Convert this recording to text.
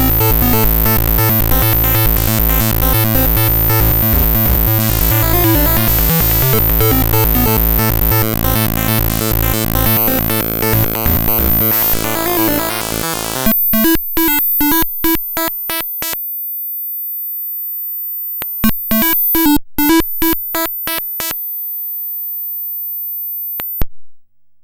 Música